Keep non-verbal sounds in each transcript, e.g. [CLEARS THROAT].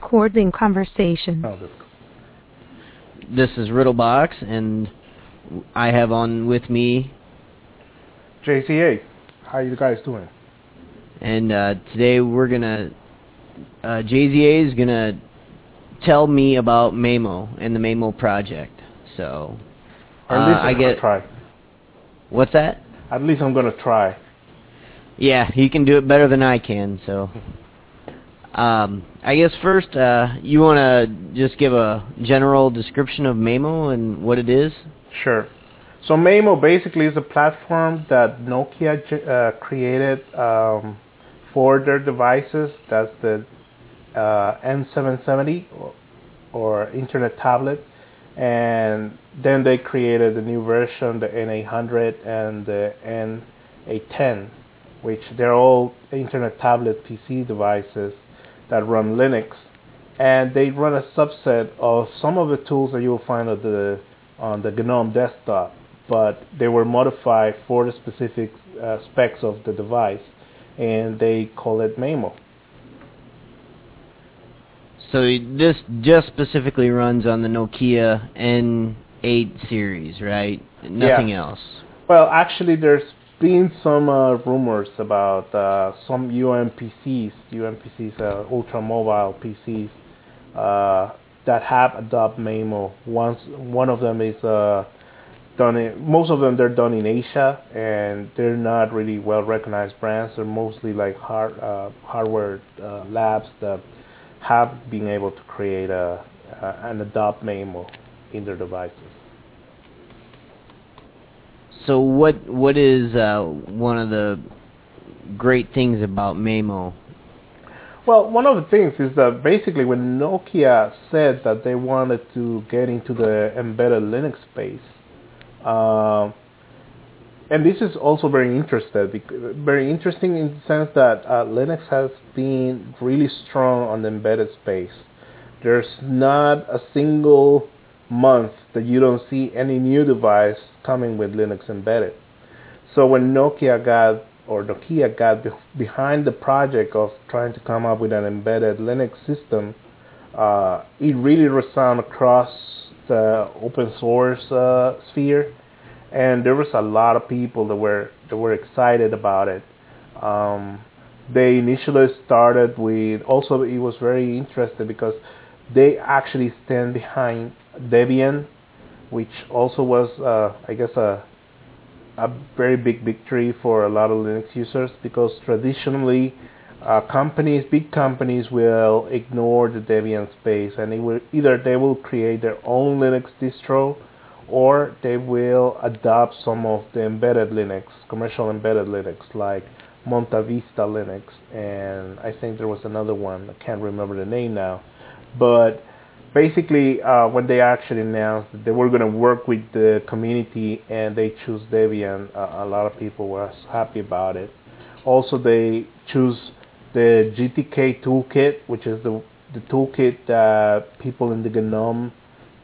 Recording conversation. Oh, This is Riddlebox, and I have on with me, JZA. How you guys doing? and uh, today we're gonna, uh, JZA is gonna tell me about Maemo and the Maemo project. So, uh, at least I I'm gonna get try. what's that? At least I'm gonna try. Yeah, he can do it better than I can. So, [LAUGHS] um, I guess first, uh, you wanna just give a general description of Maemo and what it is? Sure. So Maemo basically is a platform that Nokia uh, created um, for their devices. That's the uh, N770 or, or Internet tablet, and then they created a new version, the N800 and the N810, which they're all Internet tablet PC devices that run Linux, and they run a subset of some of the tools that you'll find on the on the GNOME desktop, but they were modified for the specific uh, specs of the device, and they call it Maemo. So this just specifically runs on the Nokia N8 series, right? Nothing else. Well, actually, there's been some uh, rumors about uh, some UMPCs, UMPCs, uh, ultra mobile PCs, uh, that have adopt Maemo. Once one of them is uh, done. In, most of them they're done in Asia, and they're not really well recognized brands. They're mostly like hard uh, hardware labs that have been able to create a, uh, and adopt Maemo in their devices. So what what is uh, one of the great things about Maemo? Well, one of the things is that basically when Nokia said that they wanted to get into the embedded Linux space, uh, and this is also very interesting, very interesting in the sense that uh, Linux has been really strong on the embedded space. There's not a single month that you don't see any new device coming with Linux embedded. So when Nokia got or Nokia got be- behind the project of trying to come up with an embedded Linux system, uh, it really resounded across the open source uh, sphere, and there was a lot of people that were that were excited about it. Um, they initially started with also it was very interesting because they actually stand behind Debian, which also was uh, I guess a a very big victory for a lot of Linux users because traditionally uh, companies, big companies will ignore the Debian space and will either they will create their own Linux distro or they will adopt some of the embedded Linux, commercial embedded Linux like Monta Vista Linux and I think there was another one, I can't remember the name now. But basically uh, when they actually announced that they were going to work with the community and they choose Debian, uh, a lot of people were happy about it. Also, they choose the GTK toolkit, which is the the toolkit that people in the GNOME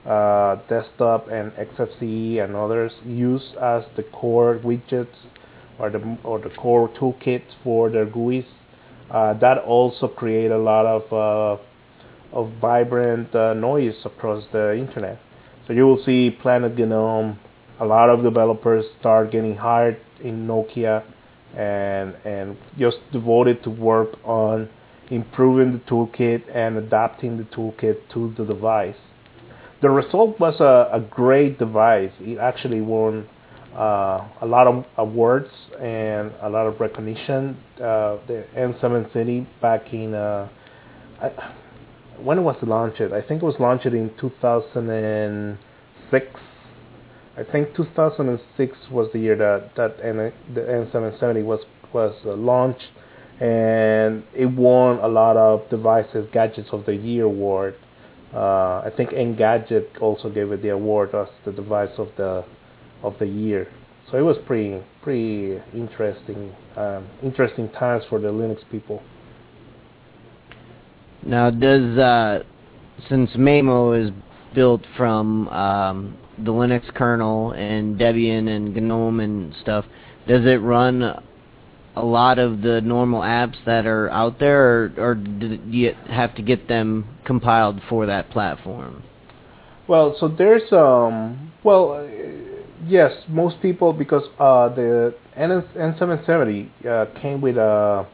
uh, desktop and XFCE and others use as the core widgets or the or the core toolkit for their GUIs. Uh, that also create a lot of uh, of vibrant uh, noise across the internet. So you will see Planet Gnome, a lot of developers start getting hired in Nokia and and just devoted to work on improving the toolkit and adapting the toolkit to the device. The result was a, a great device. It actually won uh, a lot of awards and a lot of recognition. Uh, the N7 back in uh, when it was launched? I think it was launched in 2006. I think 2006 was the year that that N, the N770 was was uh, launched, and it won a lot of devices gadgets of the year award. Uh, I think Engadget also gave it the award as the device of the of the year. So it was pretty pretty interesting um, interesting times for the Linux people. Now, does uh, since Maemo is built from um, the Linux kernel and Debian and GNOME and stuff, does it run a lot of the normal apps that are out there, or, or do you have to get them compiled for that platform? Well, so there's um well uh, yes, most people because uh the N N770 uh, came with a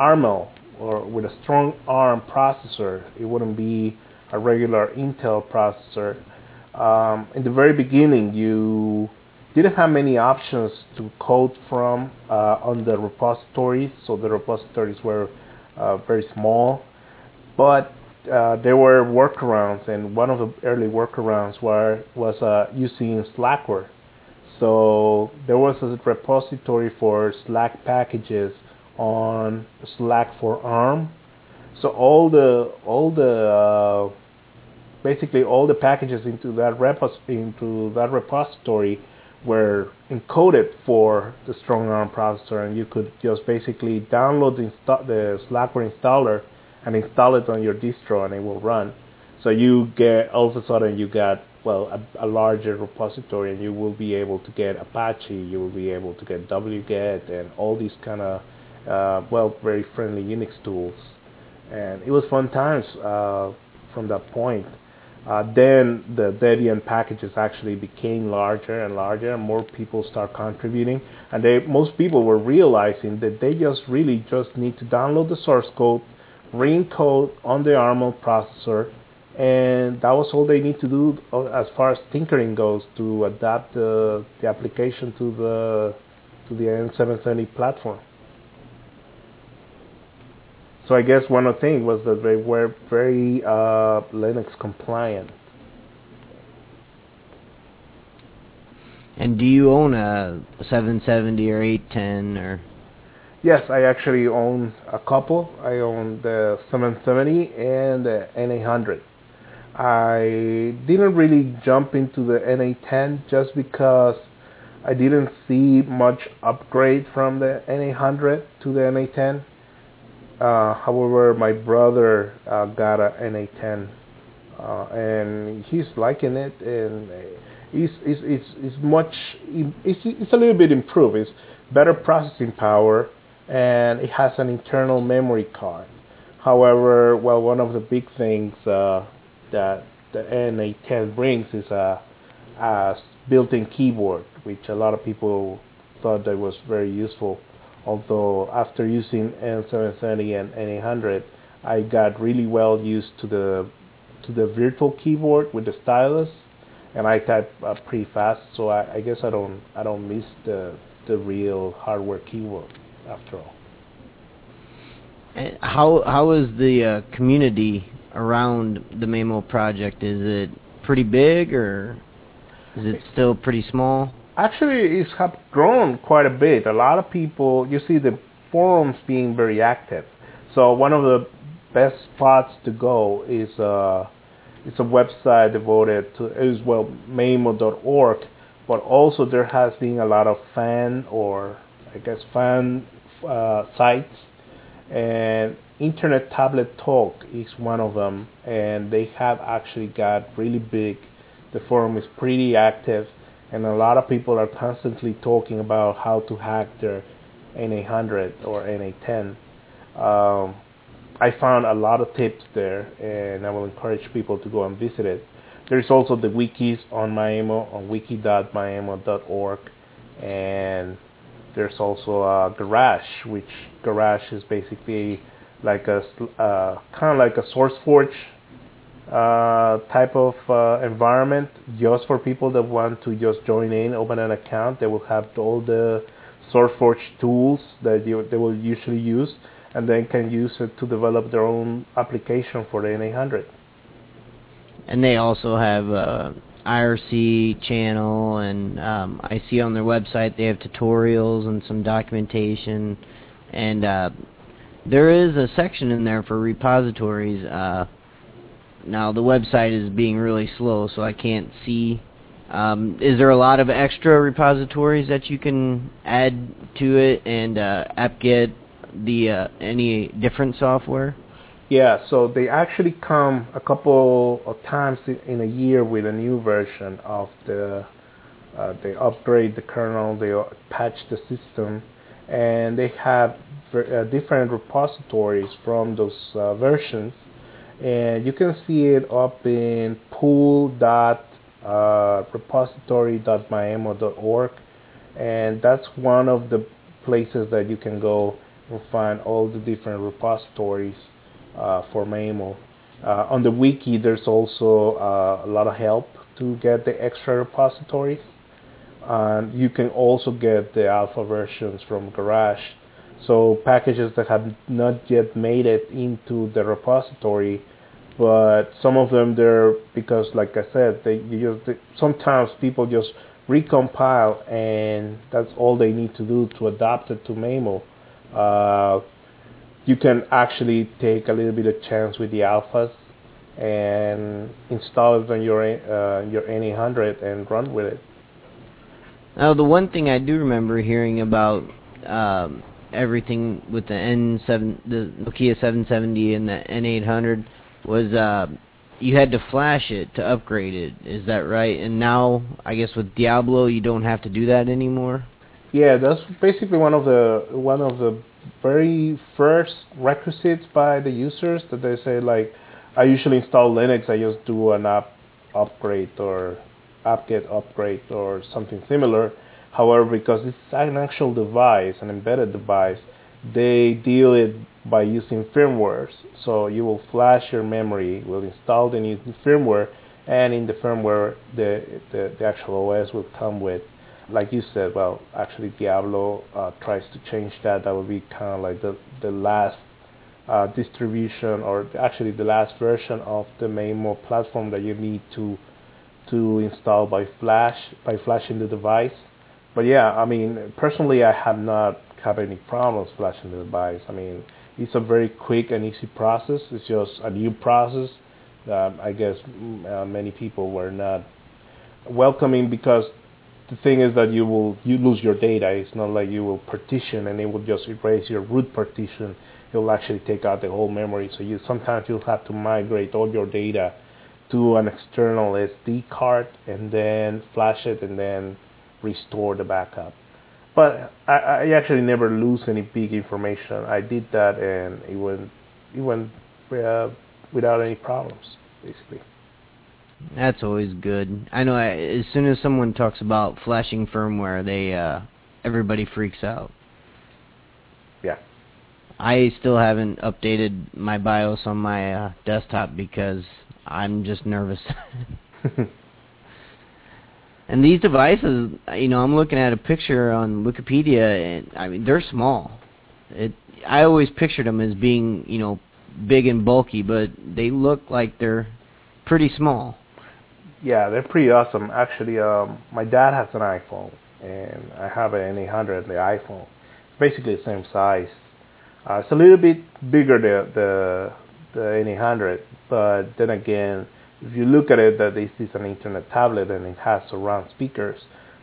ARML or with a strong ARM processor. It wouldn't be a regular Intel processor. Um, in the very beginning, you didn't have many options to code from uh, on the repositories, so the repositories were uh, very small. But uh, there were workarounds, and one of the early workarounds were, was uh, using Slackware. So there was a repository for Slack packages on Slack for ARM. So all the all the uh, basically all the packages into that repos into that repository were encoded for the strong ARM processor, and you could just basically download the, insta- the Slackware installer and install it on your distro, and it will run. So you get all of a sudden you got well a, a larger repository, and you will be able to get Apache, you will be able to get wget, and all these kind of uh, well very friendly Unix tools, and it was fun times uh, from that point. Uh, then the Debian packages actually became larger and larger, and more people start contributing. And they, most people were realizing that they just really just need to download the source code, re-encode on the ARM processor, and that was all they need to do uh, as far as tinkering goes to adapt the, the application to the to the N770 platform. So I guess one of the things was that they were very uh, Linux compliant. And do you own a 770 or 810 or? Yes, I actually own a couple. I own the 770 and the N800. I didn't really jump into the N810 just because I didn't see much upgrade from the N800 to the N810. Uh, however, my brother uh, got an N810, uh, and he's liking it, and it's it's it's, it's much it's it's a little bit improved. It's better processing power, and it has an internal memory card. However, well, one of the big things uh, that the N810 brings is a, a built-in keyboard, which a lot of people thought that was very useful although after using N770 and N800 I got really well used to the to the virtual keyboard with the stylus and I type uh, pretty fast so I, I guess I don't I don't miss the the real hardware keyboard after all. How how is the uh, community around the Maemo project? Is it pretty big or is it still pretty small? Actually it's have grown quite a bit. A lot of people, you see the forums being very active. So one of the best spots to go is uh, it's a website devoted to as well maemo.org, but also there has been a lot of fan or I guess fan uh, sites and Internet Tablet Talk is one of them, and they have actually got really big. The forum is pretty active and a lot of people are constantly talking about how to hack their N800 or N810. Um, I found a lot of tips there, and I will encourage people to go and visit it. There's also the wikis on Maemo on wiki.maemo.org, and there's also a Garage, which Garage is basically like a uh, kind of like a SourceForge uh, type of uh, environment just for people that want to just join in, open an account. They will have all the SourceForge tools that you, they will usually use, and then can use it to develop their own application for the N800. And they also have a IRC channel, and um, I see on their website they have tutorials and some documentation, and uh, there is a section in there for repositories. Now the website is being really slow, so I can't see. Um, is there a lot of extra repositories that you can add to it, and uh, apt-get the uh, any different software? Yeah, so they actually come a couple of times in a year with a new version of the. Uh, they upgrade the kernel, they patch the system, and they have uh, different repositories from those uh, versions, and you can see it up in pool.repository.maemo.org, and that's one of the places that you can go and find all the different repositories uh, for Maemo. Uh, on the wiki, there's also uh, a lot of help to get the extra repositories. And you can also get the alpha versions from Garage. So packages that have not yet made it into the repository, but some of them they're because, like I said, they you just they, sometimes people just recompile and that's all they need to do to adapt it to Maemo. Uh, you can actually take a little bit of chance with the alphas and install it on your uh, your N800 and run with it. Now, the one thing I do remember hearing about um, everything with the N7, the Nokia 770 and the N800 was uh, you had to flash it to upgrade it. Is that right? And now, I guess with Diablo, you don't have to do that anymore. Yeah, that's basically one of the one of the very first requisites by the users that they say like, I usually install Linux. I just do an app upgrade or apt-get upgrade or something similar. However, because it's an actual device, an embedded device, they deal it by using firmwares. So you will flash your memory, will install the new firmware, and in the firmware, the, the, the actual OS will come with like you said, well, actually Diablo uh, tries to change that. That would be kind of like the the last uh, distribution, or actually the last version of the Maemo platform that you need to to install by flash by flashing the device. But yeah, I mean, personally, I have not had any problems flashing the device. I mean, it's a very quick and easy process. It's just a new process that I guess uh, many people were not welcoming because the thing is that you will you lose your data. It's not like you will partition and it will just erase your root partition. It will actually take out the whole memory. So you sometimes you'll have to migrate all your data to an external SD card and then flash it and then restore the backup. But I, I actually never lose any big information. I did that and it went it went uh, without any problems basically. That's always good. I know. I, as soon as someone talks about flashing firmware, they uh, everybody freaks out. Yeah. I still haven't updated my BIOS on my uh, desktop because I'm just nervous. [LAUGHS] and these devices, you know, I'm looking at a picture on Wikipedia, and I mean they're small. It. I always pictured them as being, you know, big and bulky, but they look like they're pretty small yeah, they're pretty awesome. Actually, um, my dad has an iPhone, and I have an N800, the iPhone. It's basically the same size. Uh, it's a little bit bigger the the the N800, but then again, if you look at it, that this is an internet tablet and it has surround speakers.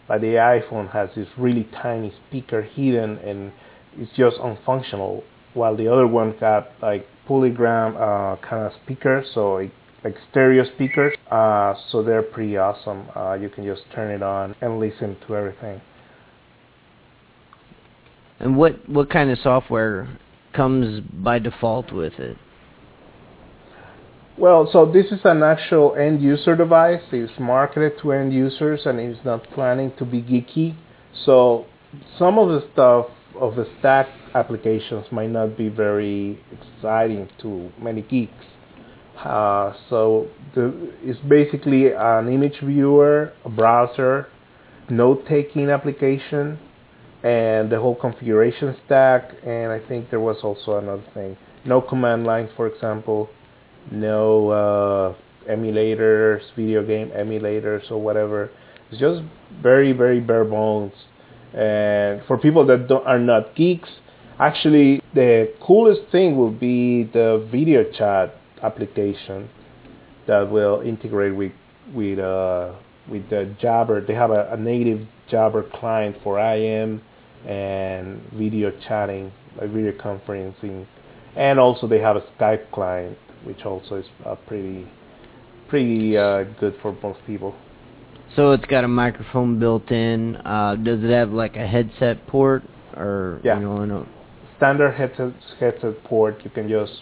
But the iPhone has this really tiny speaker hidden, and it's just unfunctional. While the other one got like polygram uh, kind of speakers, so it like stereo speakers. Uh, so they're pretty awesome. Uh, you can just turn it on and listen to everything. And what what kind of software comes by default with it? Well, so this is an actual end user device. It's marketed to end users and it's not planning to be geeky. So some of the stuff of the stack applications might not be very exciting to many geeks. Uh, so the, it's basically an image viewer, a browser, note-taking application, and the whole configuration stack. And I think there was also another thing. No command lines, for example. No uh, emulators, video game emulators or whatever. It's just very, very bare bones. And for people that are not geeks, actually the coolest thing will be the video chat application that will integrate with with uh, with the Jabber. They have a, a, native Jabber client for IM and video chatting, like video conferencing, and also they have a Skype client, which also is uh, pretty pretty uh, good for most people. So it's got a microphone built in. Uh, does it have like a headset port or Yeah. you know, a, standard headset headset port. You can just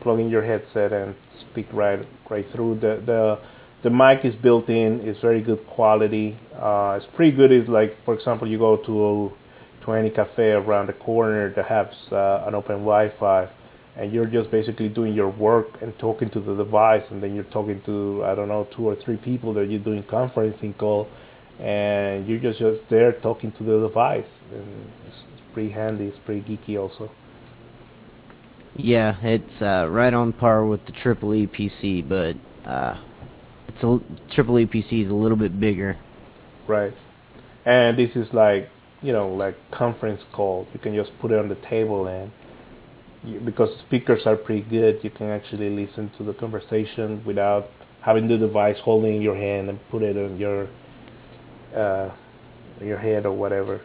plug in your headset and speak right right through. The the the mic is built in. It's very good quality. Uh, it's pretty good. It's like, for example, you go to to any cafe around the corner that has uh, an open Wi-Fi, and you're just basically doing your work and talking to the device, and then you're talking to I don't know two or three people that you're doing conferencing call, and you're just just there talking to the device, and it's, it's pretty handy. It's pretty geeky also. yeah, it's uh, right on par with the triple E PC, but uh, it's a triple E PC is a little bit bigger. Right. And this is like, you know, like conference call. You can just put it on the table and because speakers are pretty good, you can actually listen to the conversation without having the device holding in your hand and put it on your uh, your head or whatever.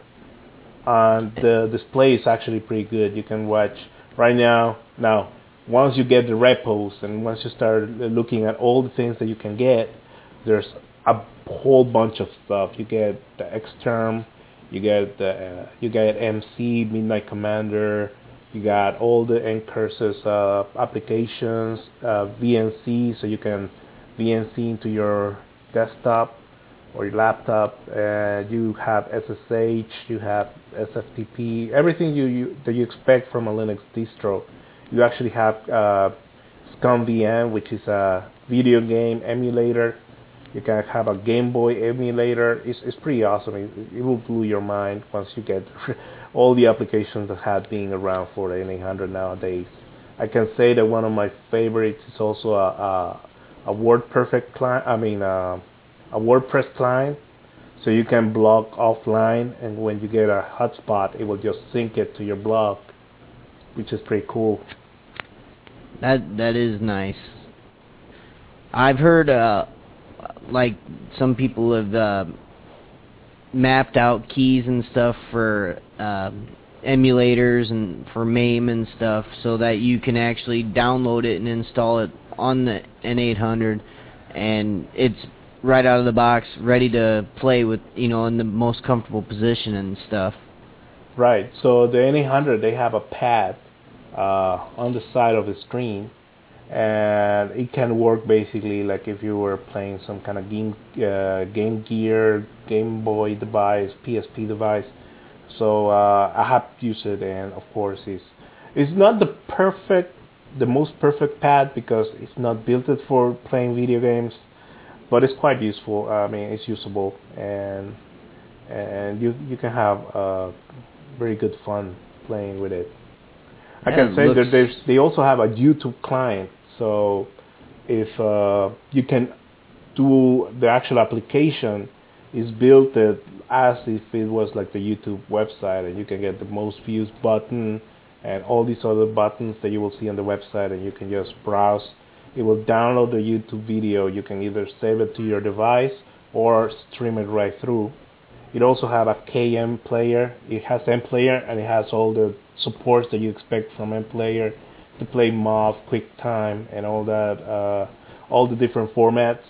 And the display is actually pretty good. You can watch right now. Now, once you get the repos and once you start looking at all the things that you can get, there's a whole bunch of stuff. You get the Xterm, you get the uh, you get MC Midnight Commander, you got all the Ncurses uh, applications, uh, VNC, so you can VNC into your desktop or your laptop. Uh, you have SSH, you have SFTP, everything you, you that you expect from a Linux distro. You actually have uh, ScummVM, which is a video game emulator. You can have a Game Boy emulator. It's, it's pretty awesome. It, it will blow your mind once you get [LAUGHS] all the applications that have been around for the N800 nowadays. I can say that one of my favorites is also a, a, a WordPerfect client. I mean, uh, a WordPress client. So you can blog offline, and when you get a hotspot, it will just sync it to your blog, which is pretty cool. That that is nice. I've heard uh like some people have uh, mapped out keys and stuff for uh, emulators and for MAME and stuff so that you can actually download it and install it on the N800 and it's right out of the box ready to play with you know in the most comfortable position and stuff. Right. So the N800 they have a pad uh, on the side of the screen, and it can work basically like if you were playing some kind of game uh, Game Gear, Game Boy device, PSP device. So uh, I have used it, and of course it's it's not the perfect, the most perfect pad because it's not built for playing video games, but it's quite useful. I mean, it's usable, and and you you can have uh, very good fun playing with it. I Yeah, can say that looks- there's they also have a YouTube client, so if uh, you can do the actual application is built as if it was like the YouTube website, and you can get the most views button and all these other buttons that you will see on the website, and you can just browse. It will download the YouTube video. You can either save it to your device or stream it right through. It also have a KM player. It has M player and it has all the supports that you expect from M player to play MOV, QuickTime, and all that, uh, all the different formats.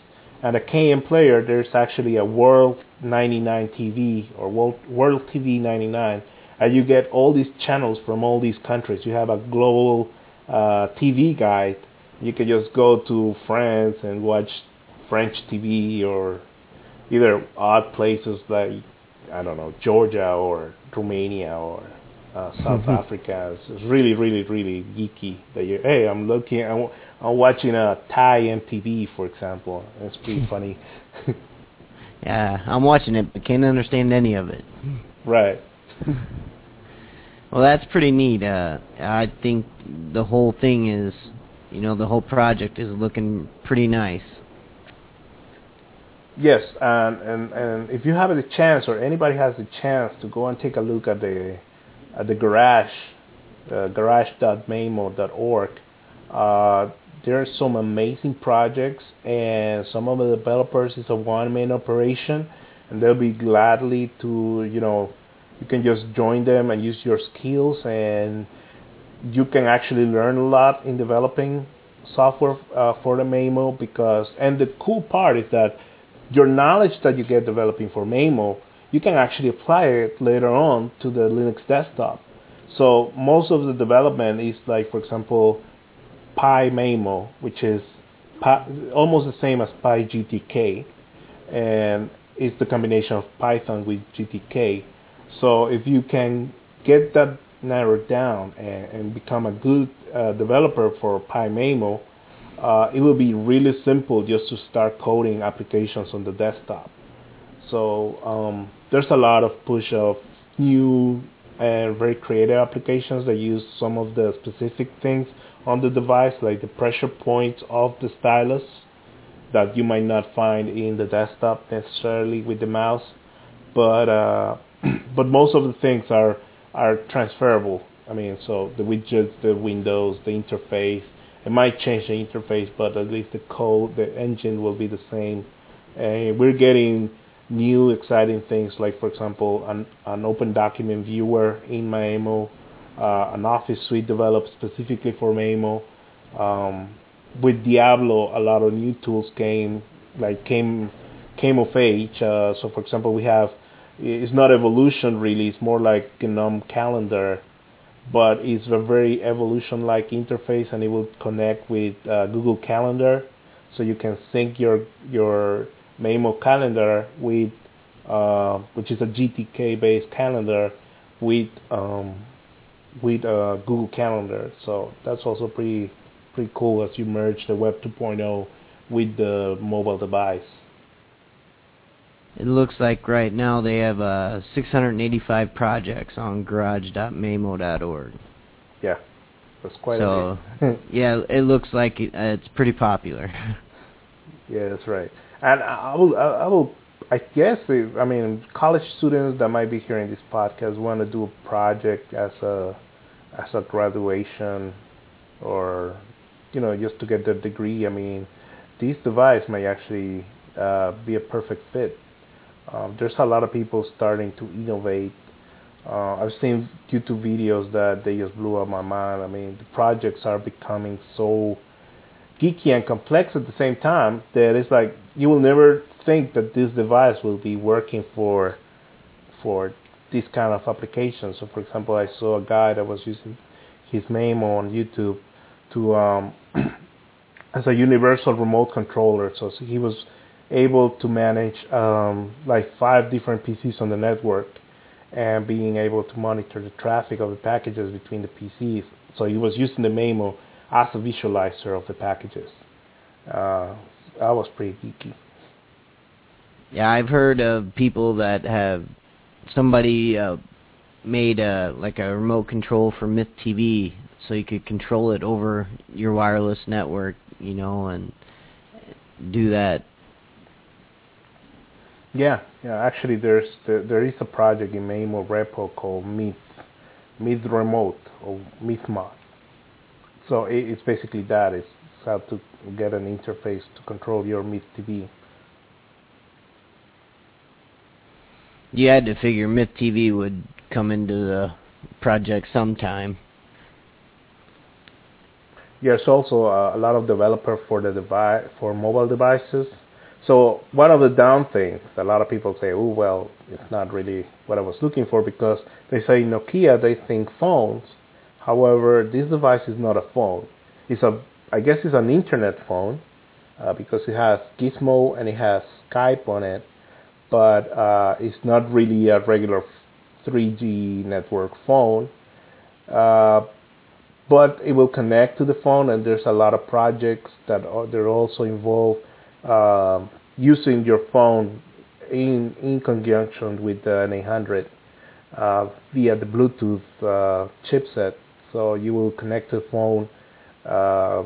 And a KM player, there's actually a World 99 TV or World, World TV 99, and you get all these channels from all these countries. You have a global uh, TV guide. You can just go to France and watch French TV or either odd places like I don't know Georgia or Romania or uh, South Africa. It's, it's really, really, really geeky. That you, hey, I'm looking, I'm, I'm watching a Thai MTV, for example. It's pretty funny. [LAUGHS] Yeah, I'm watching it but can't understand any of it. right. [LAUGHS] Well, that's pretty neat. Uh, I think the whole thing is, you know, the whole project is looking pretty nice. Yes, and, and and if you have the chance, or anybody has the chance to go and take a look at the at the garage, uh, garage.maemo.org, uh, there are some amazing projects, and some of the developers is a one-man operation, and they'll be gladly to you know you can just join them and use your skills, and you can actually learn a lot in developing software uh, for the Maemo because and the cool part is that your knowledge that you get developing for Maemo, you can actually apply it later on to the Linux desktop. So most of the development is like, for example, PyMaemo, which is almost the same as PyGTK, and it's the combination of Python with GTK. So if you can get that narrowed down and, and become a good uh, developer for PyMaemo, uh, it will be really simple just to start coding applications on the desktop. So um, there's a lot of push of new and very creative applications that use some of the specific things on the device, like the pressure points of the stylus that you might not find in the desktop necessarily with the mouse. But uh, [CLEARS THROAT] but most of the things are are transferable. I mean, so the widgets, the windows, the interface. It might change the interface, but at least the code, the engine will be the same. And we're getting new exciting things like, for example, an, an open document viewer in Maemo, uh, an Office suite developed specifically for Maemo. Um, with Diablo, a lot of new tools came, like came, came of age. Uh, so, for example, we have it's not evolution really; it's more like GNOME Calendar, but it's a very evolution-like interface, and it will connect with uh, Google Calendar, so you can sync your your Maemo calendar with, uh, which is a GTK-based calendar, with um, with uh, Google Calendar. So that's also pretty pretty cool as you merge the Web 2.0 with the mobile device. It looks like right now they have uh, 685 projects on garage.maemo.org. Yeah, that's quite so. [LAUGHS] yeah, it looks like it, uh, it's pretty popular. [LAUGHS] yeah, that's right. And I will, I will, I guess, if, I mean, college students that might be hearing this podcast want to do a project as a, as a graduation, or, you know, just to get their degree. I mean, this device may actually uh, be a perfect fit. Um, there's a lot of people starting to innovate. Uh, I've seen YouTube videos that they just blew up my mind. I mean, the projects are becoming so geeky and complex at the same time that it's like you will never think that this device will be working for for this kind of application. So, for example, I saw a guy that was using his Maemo on YouTube to um, [CLEARS THROAT] as a universal remote controller. So, so he was able to manage um, like five different PCs on the network and being able to monitor the traffic of the packages between the PCs. So he was using the Maemo as a visualizer of the packages. Uh, that was pretty geeky. Yeah, I've heard of people that have somebody uh, made a like a remote control for Myth TV, so you could control it over your wireless network, you know, and do that. Yeah, yeah. Actually, there's there, there is a project in Maemo repo called Myth Myth Remote or MythMod. So it's basically that. It's how to get an interface to control your Myth TV. You had to figure Myth TV would come into the project sometime. There's also a, a lot of developer for the device for mobile devices. So one of the down things, a lot of people say, oh well, it's not really what I was looking for because they say Nokia, they think phones. However, this device is not a phone. It's a I guess it's an internet phone uh, because it has Gizmo and it has Skype on it, but uh, it's not really a regular 3G network phone. Uh, but it will connect to the phone, and there's a lot of projects that are, they're also involved uh, using your phone in in conjunction with the N800 uh, via the Bluetooth uh, chipset. So you will connect the phone uh,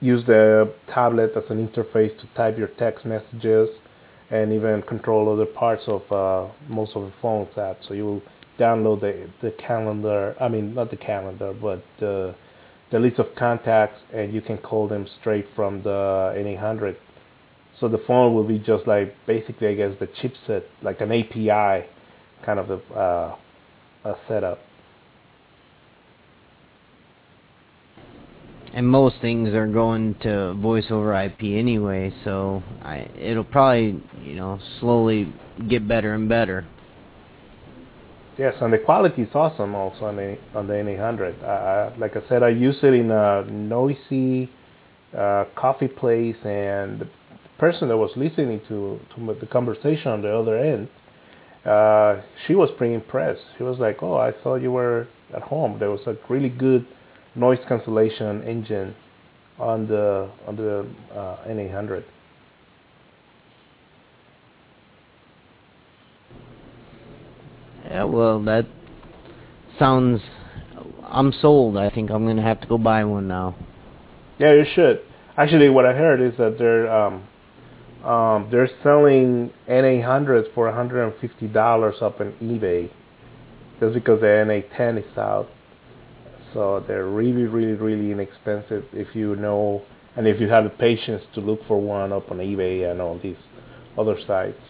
use the tablet as an interface to type your text messages and even control other parts of uh, most of the phone's apps. So you will download the the calendar. I mean, not the calendar, but the the list of contacts, and you can call them straight from the N800. So the phone will be just like basically, I guess, the chipset, like an API kind of a, uh, a setup. And most things are going to voice over IP anyway, so I it'll probably you know slowly get better and better. Yes, and the quality is awesome also on the on the N800. Uh, like I said, I use it in a noisy uh, coffee place, and the person that was listening to, to the conversation on the other end, uh, she was pretty impressed. She was like, "Oh, I thought you were at home." There was a really good noise cancellation engine on the on the uh, N800. Yeah, well, that sounds. I'm sold. I think I'm gonna have to go buy one now. Yeah, you should. Actually, what I heard is that they're um, um, they're selling N800s for $150 up on eBay, just because the N810 is out. So they're really, really, really inexpensive if you know and if you have the patience to look for one up on eBay and all these other sites.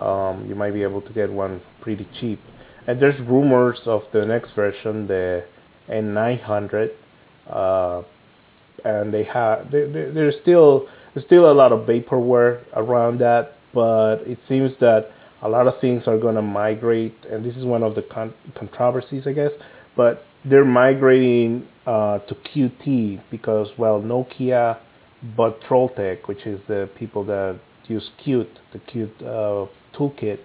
Um, you might be able to get one pretty cheap. And there's rumors of the next version, the N900, uh, and they have there's still there's still a lot of vaporware around that, but it seems that a lot of things are going to migrate, and this is one of the con- controversies, I guess. But they're migrating uh, to Qt because, well, Nokia bought Trolltech, which is the people that use Qt, the Qt uh, toolkit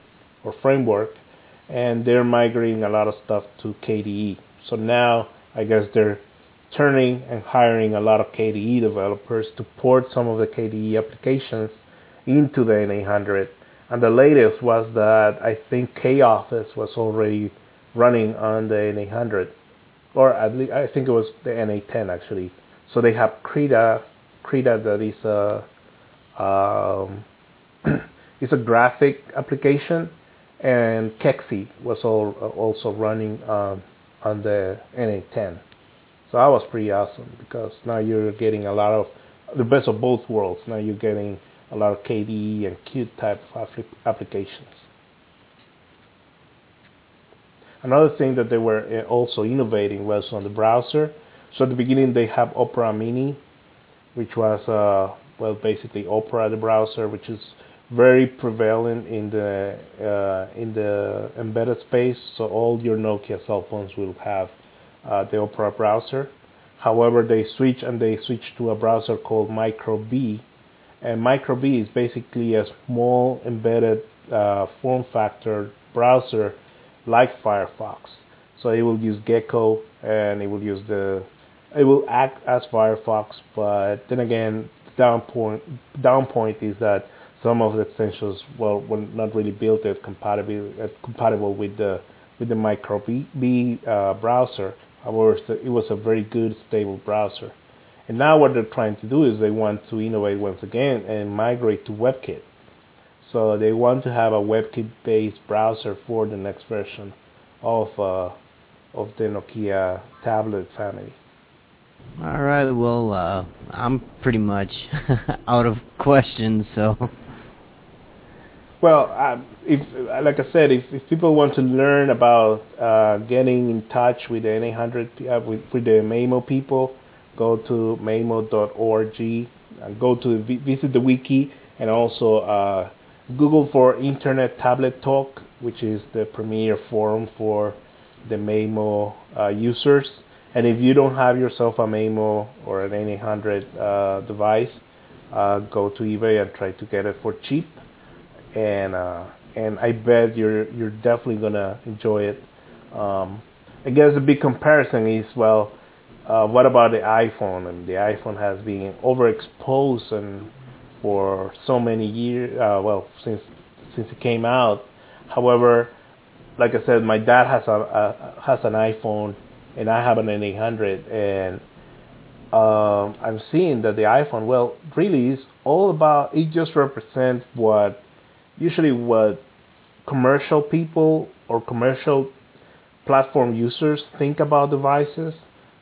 or framework, and they're migrating a lot of stuff to KDE. So now I guess they're turning and hiring a lot of KDE developers to port some of the KDE applications into the N800. And the latest was that I think KOffice was already running on the N800, or at least I think it was the N810 actually. So they have Krita, Krita that is a um, [CLEARS THROAT] it's a graphic application, and Kexi was all, also running um, on the N810. So that was pretty awesome because now you're getting a lot of the best of both worlds. Now you're getting a lot of KDE and Qt type of applications. Another thing that they were uh, also innovating was on the browser. So at the beginning they have Opera Mini, which was uh, well basically Opera the browser, which is very prevalent in the uh, in the embedded space. So all your Nokia cell phones will have uh, the Opera browser. However, they switch and they switch to a browser called MicroB, and MicroB is basically a small embedded uh, form factor browser like Firefox. So it will use Gecko and it will use the it will act as Firefox, but then again, the down point down point is that some of the extensions well were not really built as compatible compatible with the with the MicroB uh, browser. However, it was a very good stable browser. And now what they're trying to do is they want to innovate once again and migrate to WebKit. So they want to have a WebKit-based browser for the next version of uh, of the Nokia tablet family. All right. Well, uh, I'm pretty much [LAUGHS] out of questions, so. Well, uh, if like I said, if, if people want to learn about uh, getting in touch with the N800 uh, with, with the Maemo people, go to maemo.org, and go to visit the wiki, and also uh, Google for Internet Tablet Talk, which is the premier forum for the Maemo uh, users. And if you don't have yourself a Maemo or an N800 uh, device, uh, go to eBay and try to get it for cheap. And uh, and I bet you're you're definitely gonna enjoy it. Um, I guess the big comparison is well, uh, what about the iPhone? And the iPhone has been overexposed and for so many years. Uh, well, since since it came out. However, like I said, my dad has a, a has an iPhone, and I have an N800, and um, I'm seeing that the iPhone, well, really is all about. It just represents what usually what commercial people or commercial platform users think about devices.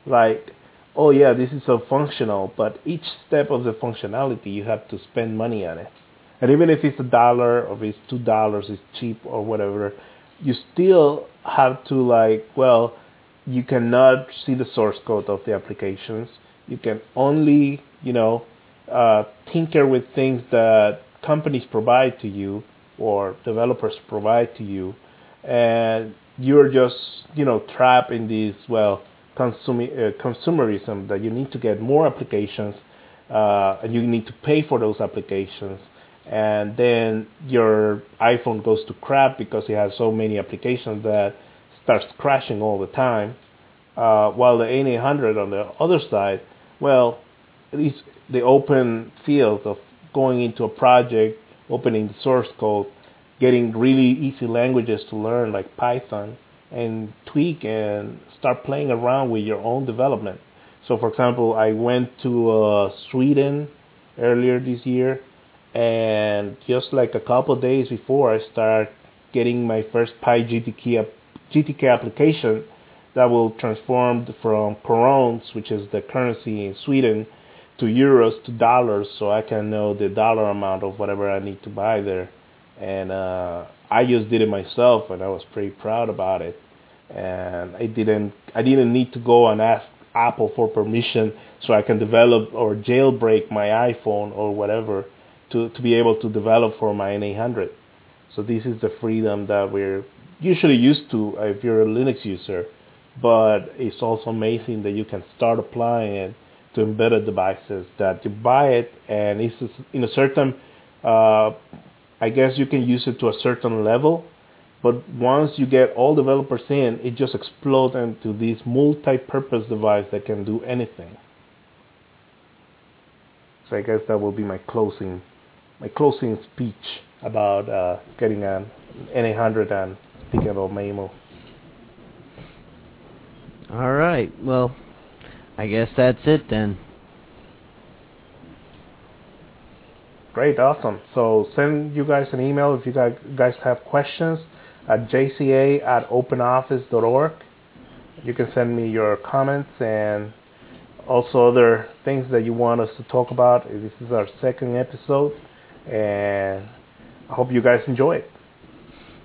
Like oh yeah, this is so functional, but each step of the functionality you have to spend money on it. And even if it's a dollar or if it's two dollars, it's cheap or whatever, you still have to like, well, you cannot see the source code of the applications. You can only, you know, uh, tinker with things that companies provide to you or developers provide to you. And you're just you know trapped in this well consumi- uh, consumerism that you need to get more applications uh, and you need to pay for those applications and then your iPhone goes to crap because it has so many applications that starts crashing all the time. Uh, while the N800 on the other side, well, least the open field of going into a project, opening the source code, getting really easy languages to learn like Python, and tweak and start playing around with your own development. So, for example, I went to uh, Sweden earlier this year, and just like a couple days before, I start getting my first PyGTK GTK application that will transform from coronas, which is the currency in Sweden, to euros to dollars, so I can know the dollar amount of whatever I need to buy there. And uh, I just did it myself, and I was pretty proud about it. And I didn't, I didn't need to go and ask Apple for permission so I can develop or jailbreak my iPhone or whatever to to be able to develop for my N800. So this is the freedom that we're usually used to if you're a Linux user, but it's also amazing that you can start applying it to embedded devices that you buy it and it's in a certain uh, I guess you can use it to a certain level but once you get all developers in it just explodes into this multi-purpose device that can do anything so I guess that will be my closing my closing speech about uh, getting an N800 and thinking about Maemo. All right. Well, I guess that's it then. Great, awesome. So send you guys an email if you guys have questions at jza at openoffice.org. You can send me your comments and also other things that you want us to talk about. This is our second episode, and I hope you guys enjoy it.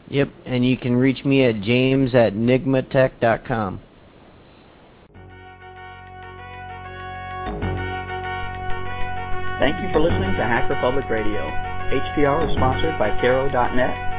Yep, and you can reach me at james at nigmatech.com. Thank you for listening to Hacker Public Radio. HPR is sponsored by Caro.net,